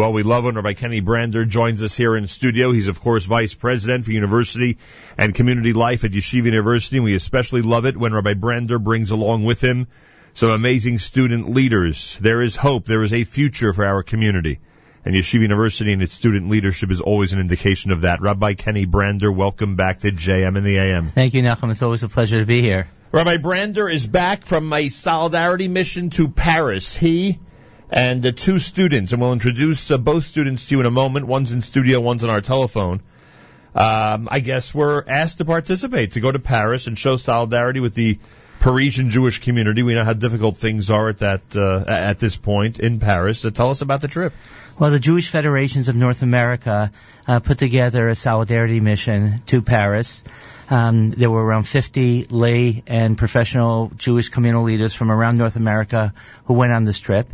Well, we love when Rabbi Kenny Brander joins us here in studio. He's, of course, Vice President for University and Community Life at Yeshiva University. And we especially love it when Rabbi Brander brings along with him some amazing student leaders. There is hope. There is a future for our community. And Yeshiva University and its student leadership is always an indication of that. Rabbi Kenny Brander, welcome back to JM in the AM. Thank you, Nachum. It's always a pleasure to be here. Rabbi Brander is back from a solidarity mission to Paris. He and the two students, and we'll introduce uh, both students to you in a moment. One's in studio, one's on our telephone. Um, I guess were asked to participate to go to Paris and show solidarity with the Parisian Jewish community. We know how difficult things are at that uh, at this point in Paris. So tell us about the trip. Well, the Jewish Federations of North America uh, put together a solidarity mission to Paris. Um, there were around 50 lay and professional Jewish communal leaders from around North America who went on this trip.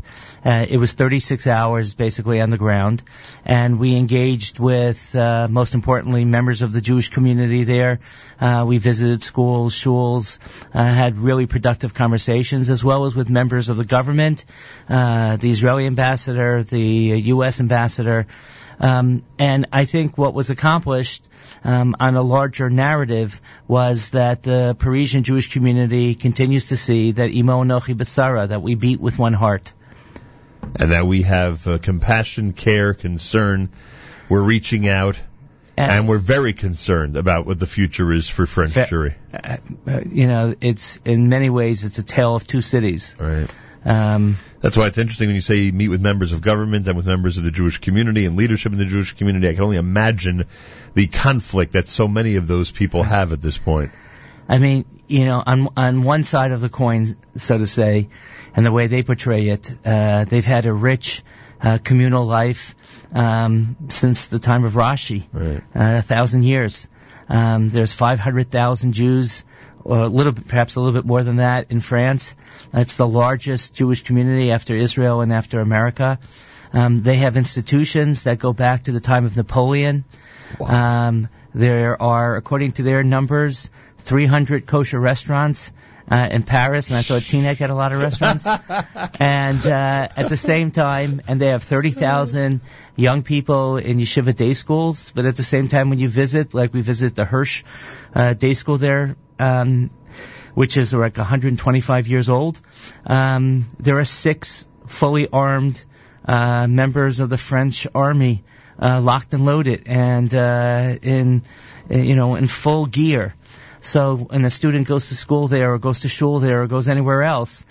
Uh, it was 36 hours basically on the ground, and we engaged with, uh, most importantly, members of the Jewish community there. Uh, we visited schools, shuls, uh, had really productive conversations, as well as with members of the government, uh, the Israeli ambassador, the U.S. ambassador. Um, and I think what was accomplished um, on a larger narrative was that the Parisian Jewish community continues to see that Imo Nochi Basara, that we beat with one heart. And that we have uh, compassion, care, concern. We're reaching out. And, and, we're very concerned about what the future is for French Jewry. Uh, uh, you know, it's in many ways it's a tale of two cities. Right. Um, That's why it's interesting when you say you meet with members of government and with members of the Jewish community and leadership in the Jewish community. I can only imagine the conflict that so many of those people have at this point. I mean, you know, on on one side of the coin, so to say, and the way they portray it, uh, they've had a rich uh, communal life um, since the time of Rashi, right. uh, a thousand years. Um, there's 500,000 Jews or a little bit, perhaps a little bit more than that in France. It's the largest Jewish community after Israel and after America. Um, they have institutions that go back to the time of Napoleon. Wow. Um, there are, according to their numbers, 300 kosher restaurants uh, in Paris, and I thought Teaneck had a lot of restaurants. and uh, at the same time, and they have 30,000 young people in yeshiva day schools. But at the same time, when you visit, like we visit the Hirsch uh, day school there, um, which is like 125 years old, um, there are six fully armed uh, members of the French army uh, locked and loaded and uh, in you know in full gear. So when a student goes to school there or goes to shul there or goes anywhere else,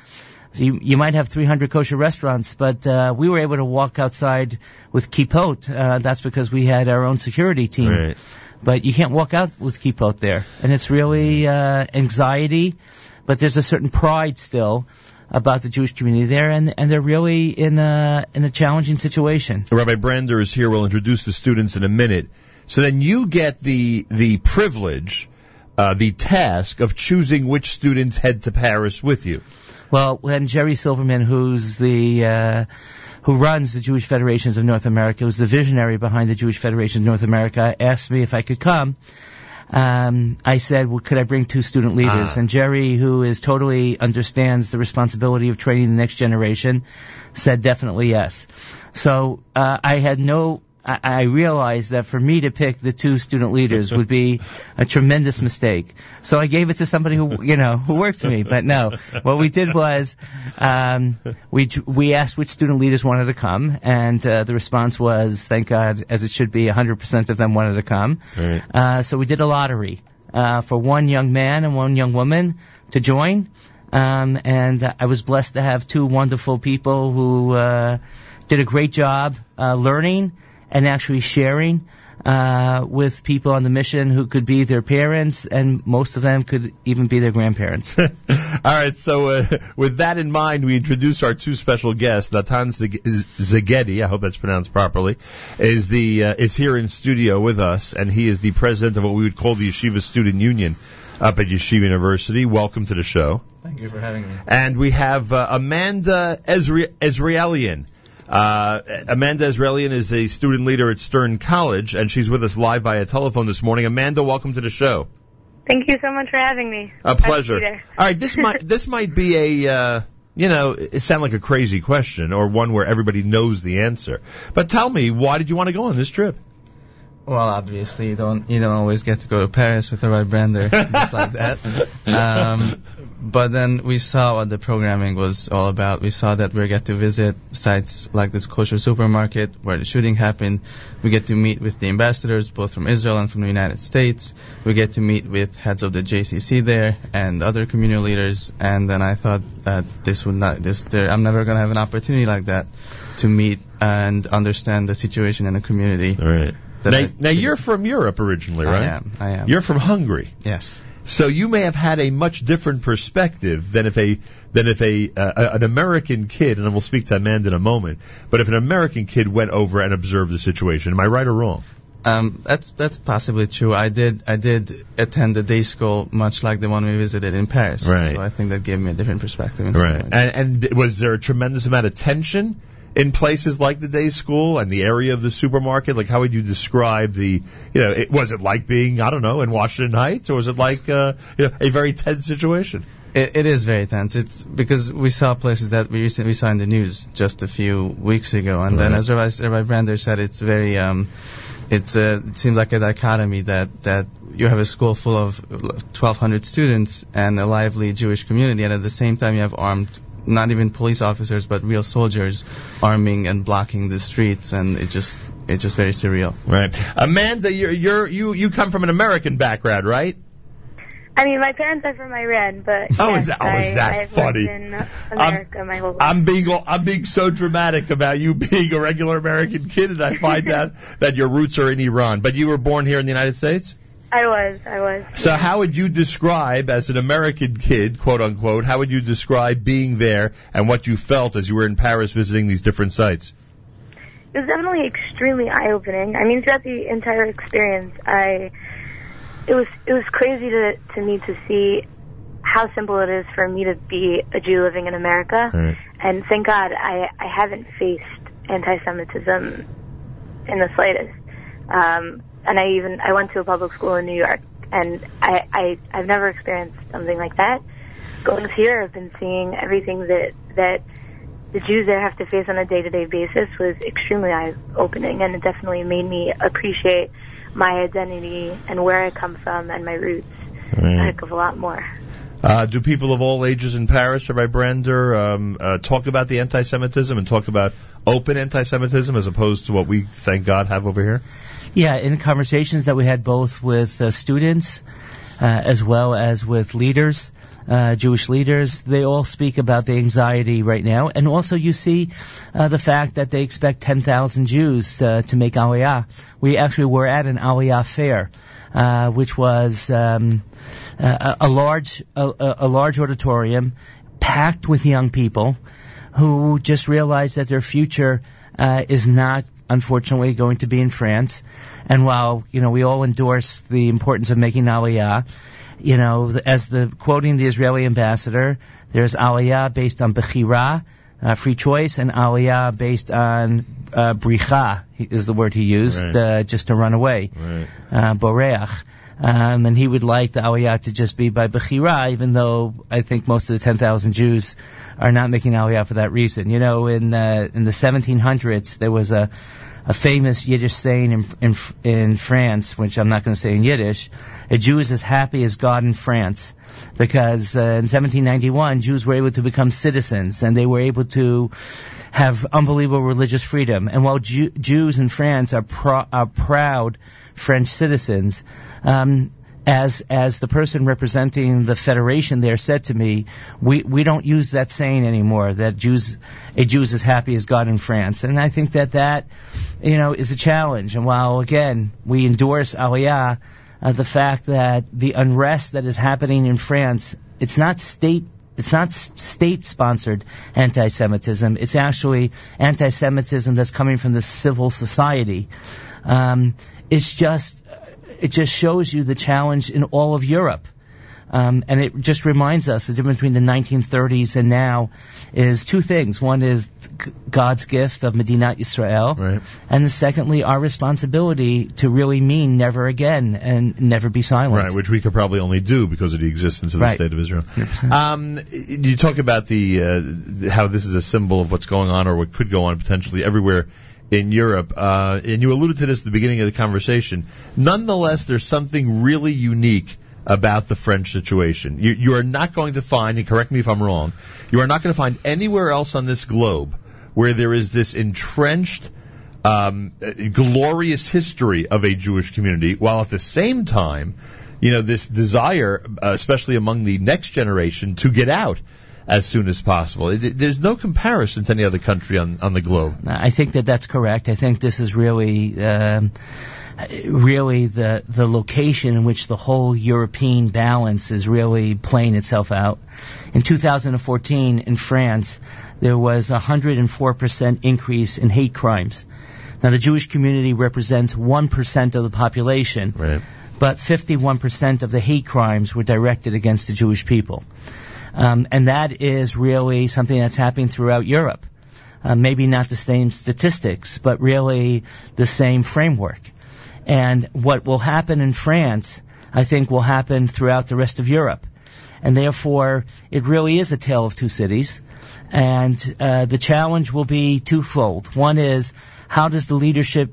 you, you might have 300 kosher restaurants, but uh, we were able to walk outside with kippot. Uh, that's because we had our own security team. Right. But you can't walk out with kippot there, and it's really uh, anxiety. But there's a certain pride still about the Jewish community there, and and they're really in a in a challenging situation. Rabbi Brander is here. We'll introduce the students in a minute. So then you get the the privilege, uh, the task of choosing which students head to Paris with you. Well, when Jerry Silverman, who's the uh, who runs the Jewish Federations of North America, who's the visionary behind the Jewish Federation of North America, asked me if I could come. Um, I said, well, could I bring two student leaders? Ah. And Jerry, who is totally understands the responsibility of training the next generation, said definitely yes. So uh, I had no I, I realized that for me to pick the two student leaders would be a tremendous mistake. So I gave it to somebody who, you know, who works for me. But no, what we did was, um, we, we asked which student leaders wanted to come, and, uh, the response was, thank God, as it should be, 100% of them wanted to come. Right. Uh, so we did a lottery, uh, for one young man and one young woman to join. Um, and uh, I was blessed to have two wonderful people who, uh, did a great job, uh, learning and actually sharing uh, with people on the mission who could be their parents, and most of them could even be their grandparents. All right, so uh, with that in mind, we introduce our two special guests. Natan Szegedy, I hope that's pronounced properly, is the uh, is here in studio with us, and he is the president of what we would call the Yeshiva Student Union up at Yeshiva University. Welcome to the show. Thank you for having me. And we have uh, Amanda Ezri- Ezraelian. Uh, Amanda Israelian is a student leader at Stern College, and she's with us live via telephone this morning. Amanda, welcome to the show. Thank you so much for having me. A pleasure. All right, this might this might be a uh, you know, it sounds like a crazy question or one where everybody knows the answer. But tell me, why did you want to go on this trip? Well, obviously you don't you don't always get to go to Paris with the Rabbi Brander just like that. Um, but then we saw what the programming was all about. We saw that we get to visit sites like this kosher supermarket where the shooting happened. We get to meet with the ambassadors both from Israel and from the United States. We get to meet with heads of the JCC there and other community leaders. And then I thought that this would not this there, I'm never going to have an opportunity like that to meet and understand the situation in the community. Right. Now, I- now you're from Europe originally, right? I am. I am. You're from Hungary. yes. So you may have had a much different perspective than if a than if a uh, an American kid, and we'll speak to Amanda in a moment. But if an American kid went over and observed the situation, am I right or wrong? Um, that's that's possibly true. I did I did attend a day school much like the one we visited in Paris. Right. So I think that gave me a different perspective. In some. And, and was there a tremendous amount of tension in places like the day school and the area of the supermarket? Like, how would you describe the, you know, it, was it like being, I don't know, in Washington Heights, or was it like, uh, you know, a very tense situation? It, it is very tense. It's because we saw places that we recently saw in the news just a few weeks ago, and then as Rabbi, Rabbi Brander said, it's very um, it's a, it seems like a dichotomy that that you have a school full of 1,200 students and a lively Jewish community, and at the same time you have armed. Not even police officers, but real soldiers arming and blocking the streets, and it just it's just very surreal. Right. Amanda, you're, you're, you, you come from an American background, right? I mean, my parents are from Iran, but Oh, yes, is that- oh, is I, that I've funny? lived in America my whole life. I'm being I'm being so dramatic about you being a regular American kid, and I find that that your roots are in Iran. But you were born here in the United States. I was, I was. So how would you describe, as an American kid, quote unquote, how would you describe being there and what you felt as you were in Paris visiting these different sites? It was definitely extremely eye-opening. I mean, throughout the entire experience, I it was it was crazy to to me to see how simple it is for me to be a Jew living in America. Right. And thank God I I haven't faced anti-Semitism in the slightest. Um, and I even I went to a public school in New York, and I, I I've never experienced something like that. Going here, I've been seeing everything that that the Jews there have to face on a day-to-day basis was extremely eye-opening, and it definitely made me appreciate my identity and where I come from and my roots a heck of a lot more. Uh, do people of all ages in Paris, Rabbi Brander, um, uh, talk about the anti-Semitism and talk about open anti-Semitism as opposed to what we, thank God, have over here? Yeah, in conversations that we had both with uh, students uh, as well as with leaders, uh, Jewish leaders, they all speak about the anxiety right now. And also you see uh, the fact that they expect 10,000 Jews uh, to make Aliyah. We actually were at an Aliyah fair, uh, which was um, a, a large a, a large auditorium packed with young people who just realized that their future uh, is not unfortunately going to be in France. And while, you know, we all endorse the importance of making Aliyah, you know, as the quoting the Israeli ambassador, there's Aliyah based on Bechira, uh, free choice, and Aliyah based on uh, Bricha is the word he used, Right. uh, just to run away, Right. uh, Boreach. Um, and he would like the Aliyah to just be by Bechira, even though I think most of the 10,000 Jews are not making Aliyah for that reason. You know, in uh, in the 1700s, there was a a famous Yiddish saying in in, in France, which I'm not going to say in Yiddish, a Jew is as happy as God in France. Because uh, in 1791, Jews were able to become citizens and they were able to have unbelievable religious freedom. And while Jew- Jews in France are, pro- are proud French citizens, um, as as the person representing the federation there said to me, we we don't use that saying anymore. That Jews a Jew is as happy as God in France, and I think that that you know is a challenge. And while again we endorse Aliyah, uh, the fact that the unrest that is happening in France, it's not state. It's not state sponsored anti Semitism. It's actually anti Semitism that's coming from the civil society. Um, it's just it just shows you the challenge in all of Europe. Um, and it just reminds us the difference between the 1930s and now is two things. One is God's gift of Medina Israel, Right. and the secondly our responsibility to really mean never again and never be silent. Right, which we could probably only do because of the existence of the Right. state of Israel. Um, you talk about the uh, how this is a symbol of what's going on or what could go on potentially everywhere in Europe, uh, and you alluded to this at the beginning of the conversation. Nonetheless, there's something really unique about the French situation. You, you are not going to find, and correct me if I'm wrong, you are not going to find anywhere else on this globe where there is this entrenched um, glorious history of a Jewish community, while at the same time, you know, this desire, uh, especially among the next generation, to get out as soon as possible. It, there's no comparison to any other country on, on the globe. I think that that's correct. I think this is really, um, really the the location in which the whole European balance is really playing itself out. In 2014, in France, there was a 104% increase in hate crimes. Now, the Jewish community represents 1% of the population, Right. but 51% of the hate crimes were directed against the Jewish people. Um, and that is really something that's happening throughout Europe. Uh, maybe not the same statistics, but really the same framework. And what will happen in France, I think, will happen throughout the rest of Europe. And therefore, it really is a tale of two cities. And uh, the challenge will be twofold. One is, how does the leadership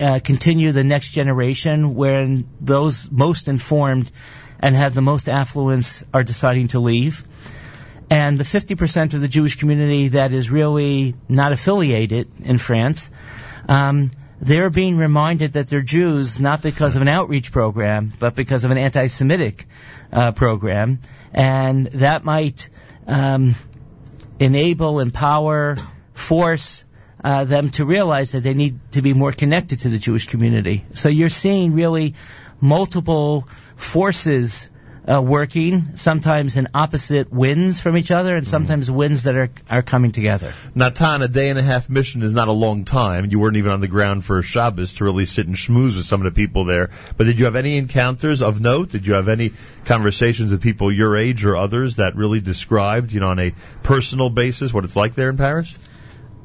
uh, continue the next generation when those most informed and have the most affluence are deciding to leave? And the 50% of the Jewish community that is really not affiliated in France, um, they're being reminded that they're Jews not because of an outreach program, but because of an anti-Semitic uh, program, and that might um, enable, empower, force uh, them to realize that they need to be more connected to the Jewish community. So you're seeing really multiple forces uh, working, sometimes in opposite winds from each other, and sometimes winds that are are coming together. Natan, a day and a half mission is not a long time. You weren't even on the ground for Shabbos to really sit and schmooze with some of the people there. But did you have any encounters of note? Did you have any conversations with people your age or others that really described, you know, on a personal basis what it's like there in Paris?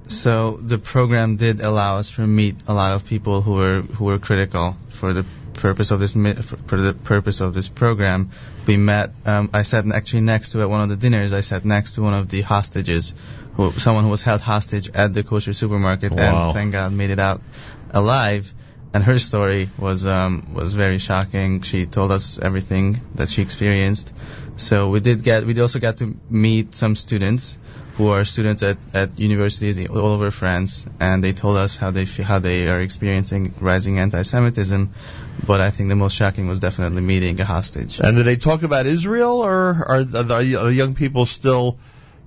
So the program did allow us to meet a lot of people who were who were critical for the purpose of this for the purpose of this program. We met. Um, I sat actually next to at one of the dinners. I sat next to one of the hostages, who someone who was held hostage at the kosher supermarket, Wow. and thank God made it out alive. And her story was um, was very shocking. She told us everything that she experienced. So we did get we also got to meet some students who are students at, at universities all over France, and they told us how they feel, how they are experiencing rising anti-Semitism. But I think the most shocking was definitely meeting a hostage. And did they talk about Israel, or are, are, young people still,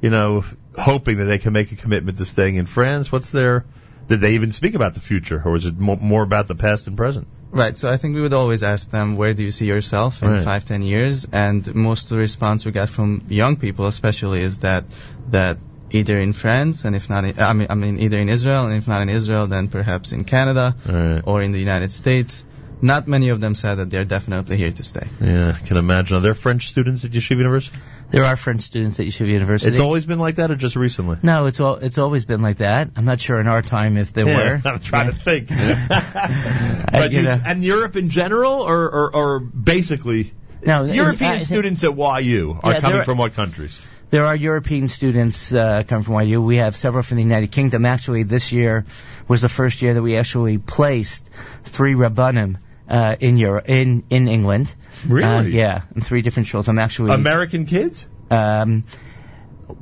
you know, hoping that they can make a commitment to staying in France? What's their did they even speak about the future, or was it more about the past and present? Right. So I think we would always ask them, where do you see yourself in Right. five, ten years? And most of the response we got from young people, especially, is that that either in France and if not, in, I mean, I mean either in Israel and if not in Israel, then perhaps in Canada Right. or in the United States. Not many of them said that they're definitely here to stay. Yeah, I can imagine. Are there French students at Yeshiva University? There are French students at Yeshiva University. It's always been like that, or just recently? no, it's all it's always been like that. I'm not sure in our time if there Yeah, were. I'm trying to think. But you you, know. and Europe in general, or, or, or basically, No, European I think students at YU are Yeah, coming there- from what countries? There are European students uh, coming from YU. We have several from the United Kingdom. Actually, this year was the first year that we actually placed three rabbanim uh, in Europe, in in England. Really? Uh, yeah, in three different schools. I'm actually American kids? Um,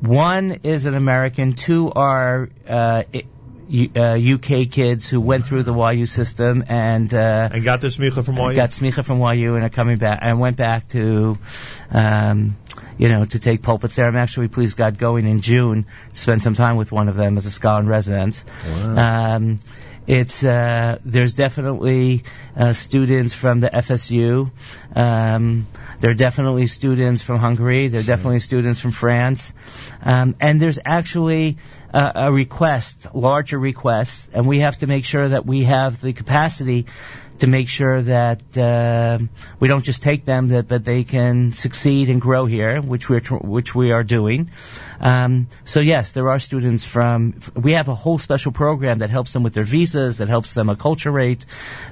one is an American. Two are uh, uh, UK kids who went through the YU system and uh, And got their smicha from YU? got smicha from YU and are coming back. and went back to, um, you know, to take pulpits there. I'm actually, please God, going in June to spend some time with one of them as a scholar in residence. Wow. Um, it's uh, there's definitely uh, students from the FSU. Um, there are definitely students from Hungary. There are definitely students from France, um, and there's actually a, a request, larger request, and we have to make sure that we have the capacity to make sure that uh, we don't just take them, that, but they can succeed and grow here, which we're tr- which we are doing. Um, so yes, there are students from. We have a whole special program that helps them with their visas, that helps them acculturate,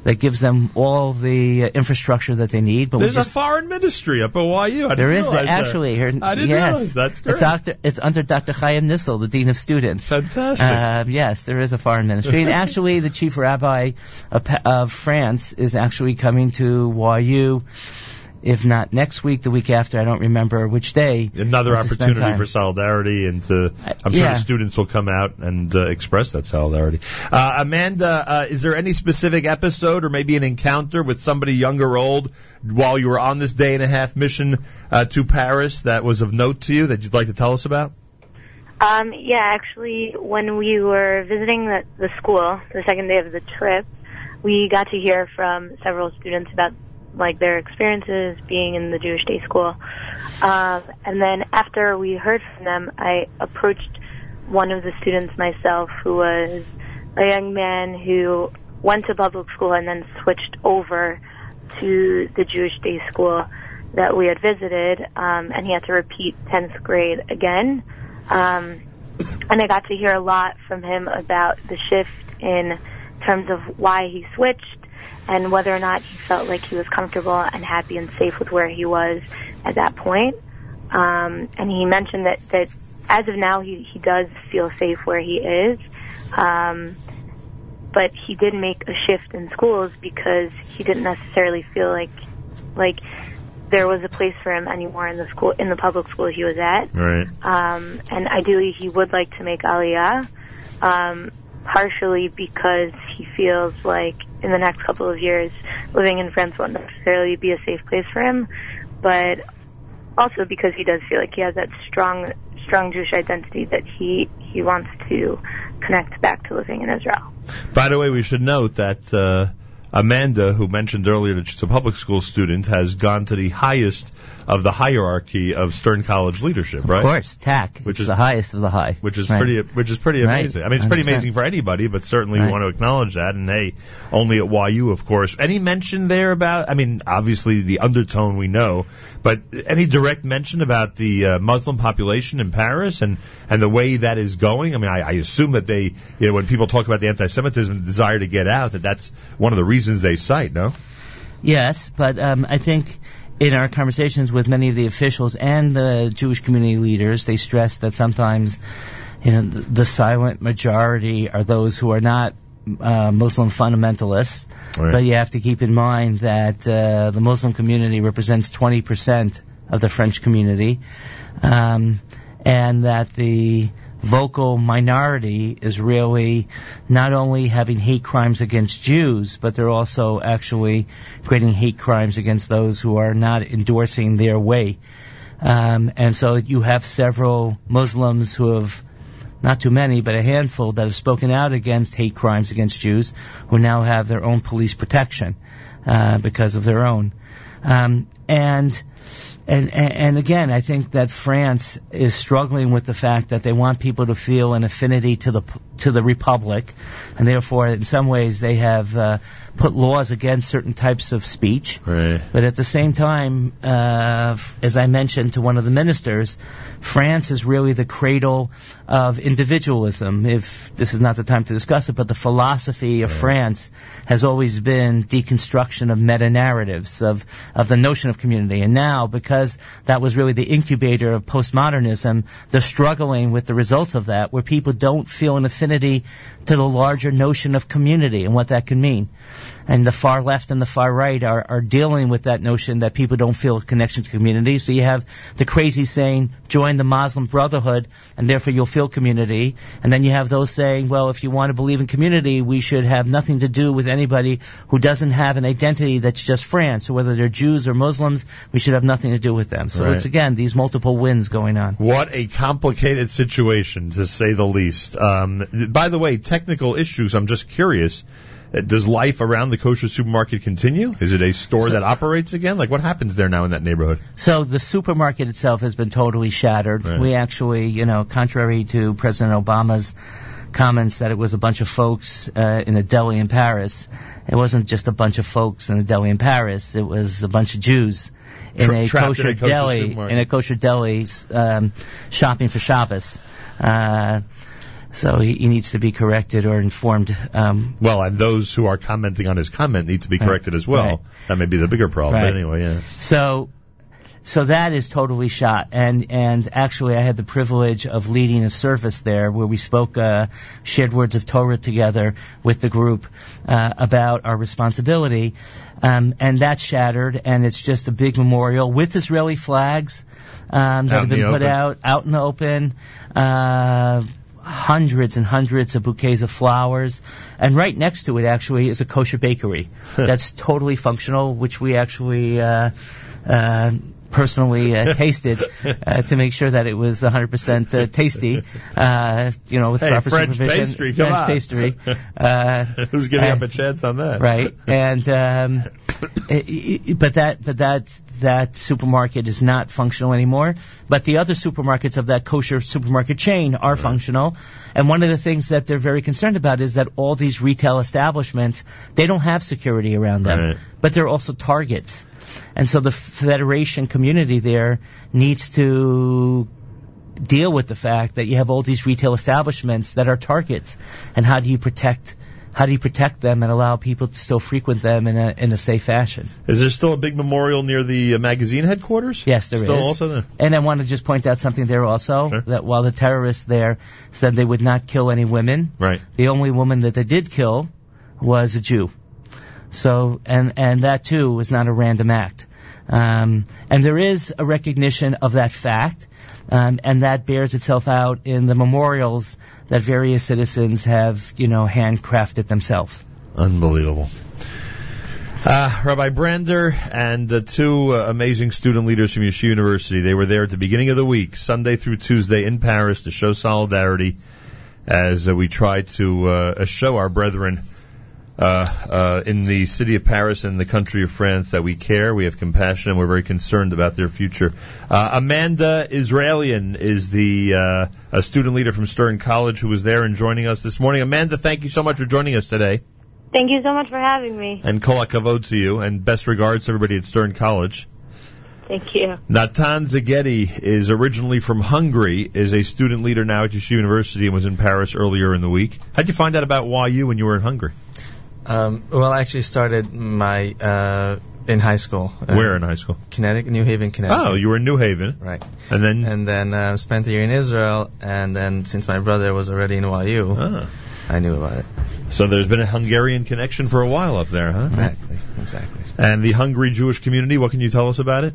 that gives them all the uh, infrastructure that they need. But There's just, a foreign ministry up at YU. I didn't there is that. actually here. I didn't yes, realize. That's great. It's, Dr., it's under Dr. Chaim Nissel, the dean of students. Fantastic. Uh, yes, there is a foreign ministry, and actually, the chief rabbi of, of France is actually coming to YU. If not next week, the week after, I don't remember which day. Another opportunity for solidarity, and to I'm sure yeah. the students will come out and uh, express that solidarity. Uh, Amanda, uh, is there any specific episode or maybe an encounter with somebody young or old while you were on this day and a half mission uh, to Paris that was of note to you that you'd like to tell us about? Um, yeah, actually, when we were visiting the, the school, the second day of the trip, we got to hear from several students about like their experiences being in the Jewish day school. Um, and then after we heard from them, I approached one of the students myself, who was a young man who went to public school and then switched over to the Jewish day school that we had visited, um, and he had to repeat 10th grade again. Um, and I got to hear a lot from him about the shift in terms of why he switched and whether or not he felt like he was comfortable and happy and safe with where he was at that point. Um, and he mentioned that, that as of now he, he does feel safe where he is. Um, but he did make a shift in schools because he didn't necessarily feel like like there was a place for him anymore in the school in the public school he was at. Right. Um, and ideally, he would like to make Aliyah, um, partially because he feels like in the next couple of years, living in France won't necessarily be a safe place for him, but also because he does feel like he has that strong, strong Jewish identity that he he wants to connect back to living in Israel. By the way, we should note that uh, Amanda, who mentioned earlier that she's a public school student, has gone to the highest of the hierarchy of Stern College leadership, right? Of course, TAC, Which is- the highest of the high. Which is Right. pretty, which is pretty Right. amazing. I mean, it's pretty 100%. amazing for anybody, but certainly we Right. want to acknowledge that. And hey, only at YU, of course. Any mention there about? I mean, obviously the undertone we know, but any direct mention about the uh, Muslim population in Paris and and the way that is going? I mean, I, I assume that they, you know, when people talk about the anti-Semitism desire to get out, that that's one of the reasons they cite. No. Yes, but um, I think in our conversations with many of the officials and the Jewish community leaders, they stress that sometimes, you know, the, the silent majority are those who are not uh, Muslim fundamentalists. Right. But you have to keep in mind that uh, the Muslim community represents 20% of the French community, um, and that the vocal minority is really not only having hate crimes against Jews, but they're also actually creating hate crimes against those who are not endorsing their way. Um, and so you have several Muslims who have, not too many, but a handful that have spoken out against hate crimes against Jews, who now have their own police protection uh, because of their own. Um, and and, and again, I think that France is struggling with the fact that they want people to feel an affinity to the to the republic, and therefore, in some ways, they have uh, put laws against certain types of speech. Right. But at the same time, uh, as I mentioned to one of the ministers, France is really the cradle of individualism. If this is not the time to discuss it, but the philosophy of France has always been deconstruction of meta narratives of of the notion of community. And now, because that was really the incubator of postmodernism, they're struggling with the results of that, where people don't feel an affinity to the larger notion of community and what that can mean and the far left and the far right are, are dealing with that notion that people don't feel a connection to community. So you have the crazy saying, join the Muslim Brotherhood, and therefore you'll feel community. And then you have those saying, well, if you want to believe in community, we should have nothing to do with anybody who doesn't have an identity that's just France. So whether they're Jews or Muslims, we should have nothing to do with them. So Right. it's again these multiple wins going on. What a complicated situation, to say the least. Um, by the way, technical issues. I'm just curious. Does life around the kosher supermarket continue? Is it a store that operates again? Like, what happens there now in that neighborhood? So the supermarket itself has been totally shattered. Right. We actually, you know, contrary to President Obama's comments that it was a bunch of folks uh, in a deli in Paris, it wasn't just a bunch of folks in a deli in Paris. It was a bunch of Jews in Tra- a trapped in kosher a kosher deli supermarket. in a kosher deli um, shopping for Shabbos. Uh, so he, he needs to be corrected or informed. Um, Well, and those who are commenting on his comment need to be Right. corrected as well. Right. That may be the bigger problem. But anyway, yeah. So, so that is totally shot. And and actually, I had the privilege of leading a service there where we spoke, uh, shared words of Torah together with the group uh, about our responsibility. Um, and that's shattered, and it's just a big memorial with Israeli flags um, that Out have been put open. out out in the open. Uh, hundreds and hundreds of bouquets of flowers. And right next to it actually is a kosher bakery that's totally functional, which we actually uh, uh, personally uh, tasted uh, to make sure that it was 100% uh, tasty. Uh, you know, with Hey, proper French supervision. pastry, French on. pastry. Uh, Who's giving uh, up a chance on that? right and um Eh, but that but that that supermarket is not functional anymore. But the other supermarkets of that kosher supermarket chain are functional. And one of the things that they're very concerned about is that all these retail establishments they don't have security around them. Right. but they're also targets. And so the federation community there needs to deal with the fact that you have all these retail establishments that are targets. And how do you protect how do you protect them and allow people to still frequent them in a in a safe fashion? Is there still a big memorial near the uh, magazine headquarters? Yes, there is. Still also there? And I want to just point out something there also Sure. that while the terrorists there said they would not kill any women, Right. the only woman that they did kill was a Jew. So and and that too was not a random act. Um, and there is a recognition of that fact, um, and that bears itself out in the memorials that various citizens have, you know, handcrafted themselves. Unbelievable. Uh, Rabbi Brander and the two uh, amazing student leaders from Yeshiva University, they were there at the beginning of the week, Sunday through Tuesday in Paris to show solidarity as uh, we try to uh, show our brethren uh, uh, in the city of Paris and the country of France that we care, we have compassion, and we're very concerned about their future. Uh, Amanda Israelian is the uh, a student leader from Stern College who was there and joining us this morning. Amanda, thank you so much for joining us today. Thank you so much for having me. And kol hakavod to you, and best regards to everybody at Stern College. Thank you. Natan Zaghetti is originally from Hungary, is a student leader now at Yeshiva University, and was in Paris earlier in the week. How'd you find out about YU when you were in Hungary? Um, well, I actually started my uh, in high school. Uh, Where in high school? Connecticut, New Haven, Connecticut. Oh, you were in New Haven, right. and then And then uh, spent a year in Israel, and then since my brother was already in YU, Ah. I knew about it. so there's been a Hungarian connection for a while up there, huh? Exactly, exactly. And the Hungary Jewish community, what can you tell us about it?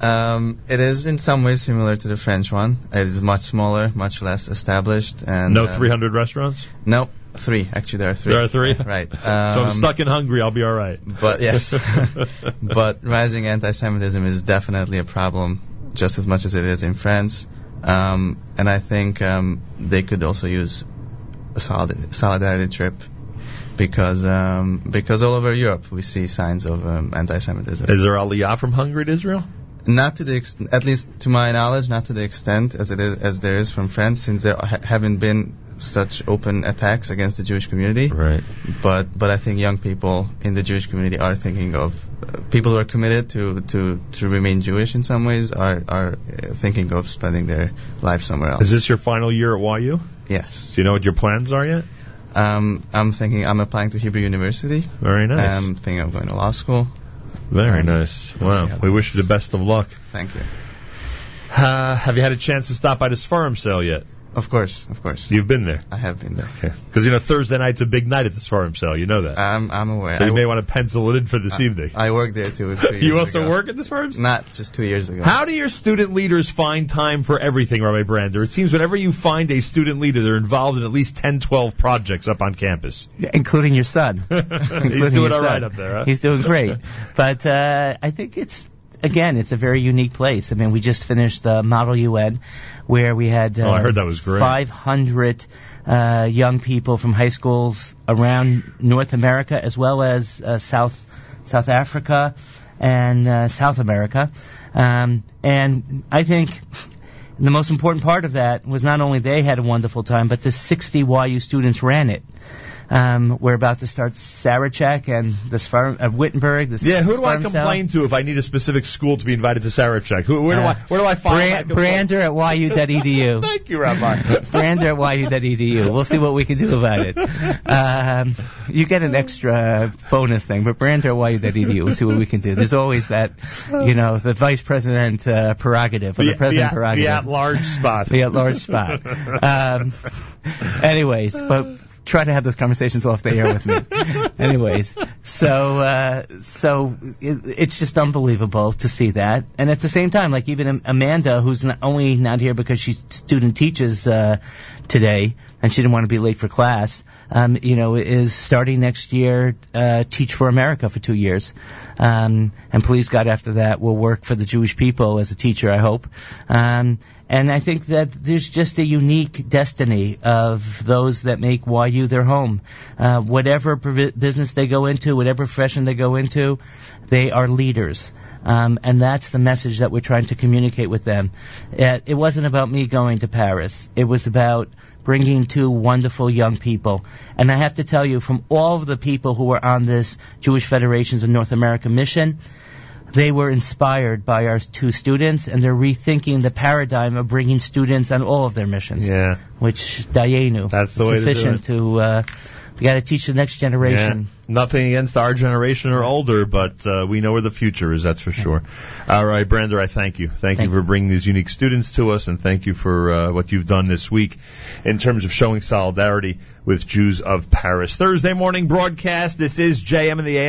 Um, it is in some ways similar to the French one. It is much smaller, much less established, and no um, 300 restaurants? Nope, three. Actually, there are three. There are three? Right. so I'm Um, stuck in Hungary, I'll be alright. But yes, but rising anti-Semitism is definitely a problem, just as much as it is in France. Um, and I think um, they could also use a solid, solidarity trip because um, because all over Europe we see signs of um, anti-Semitism. Is there aliyah from Hungary to Israel? Not to the ex- at least to my knowledge, not to the extent as it is as there is from France, since there ha- haven't been such open attacks against the Jewish community. Right. But but I think young people in the Jewish community are thinking of uh, people who are committed to, to, to remain Jewish in some ways are are thinking of spending their life somewhere else. Is this your final year at YU? yes. Do you know what your plans are yet? Um, I'm thinking I'm applying to Hebrew University. Very nice. I'm thinking of going to law school. Very um, nice. we'll Wow. We wish you the best of luck. Thank you. Uh, have you had a chance to stop by this Sfarim sale yet? Of course, of course. You've been there. I have been there. Okay. Because, you know, Thursday night's a big night at the Sfarim sale. You know that. I'm I'm aware. so you I, may want to pencil it in for this evening. I worked there too. two years you also ago. work at the Sfarim sale? Not just two years ago. How do your student leaders find time for everything, Rabbi Brander? It seems whenever you find a student leader, they're involved in at least 10, 12 projects up on campus. including your son. He's doing your all right son. up there, huh? He's doing great. But uh, I think it's again, it's a very unique place. I mean, we just finished the Model UN, where we had uh, Oh, I heard that was great. 500 uh, young people from high schools around North America as well as uh, South South Africa and uh, South America. Um, and I think the most important part of that was not only they had a wonderful time, but the 60 YU students ran it. Um, we're about to start Sarachek and the uh, Wittenberg. The Yeah, who do I Sfarim Sale. complain to if I need a specific school to be invited to Sarachek? Who, where do Uh, I where do I find Bran- that complaint? Brander at yu.edu. Thank you, Rabbi. Brander at yu.edu. We'll see what we can do about it. Um, you get an extra bonus thing, but Brander at yu.edu. We'll see what we can do. There's always that, you know, the vice president uh, prerogative or the, president the, prerogative. the at-large spot. the at-large spot. Um, anyways, but try to have those conversations off the air with me. anyways, so uh, so it, it's just unbelievable to see that, and at the same time, like even Amanda, who's not only not here because she student teaches uh, today, and she didn't want to be late for class. Um, you know, is starting next year uh, Teach for America for two years, um, and please God, after that, will work for the Jewish people as a teacher. I hope. Um, and I think that there's just a unique destiny of those that make YU their home. Uh, whatever business they go into, whatever profession they go into, they are leaders. Um, and that's the message that we're trying to communicate with them. It, it wasn't about me going to Paris. It was about bringing two wonderful young people. And I have to tell you, from all of the people who were on this Jewish Federations of North America mission, they were inspired by our two students, and they're rethinking the paradigm of bringing students on all of their missions. Yeah. Which Dayenu That's the way to do sufficient to. Uh, we got to teach the next generation. Yeah. Nothing against our generation or older, but uh, we know where the future is, that's for sure. All right, Brander, I thank you. Thank, Thank you for bringing these unique students to us, and thank you for uh, what you've done this week in terms of showing solidarity with Jews of Paris. Thursday morning broadcast. This is JM in the AM.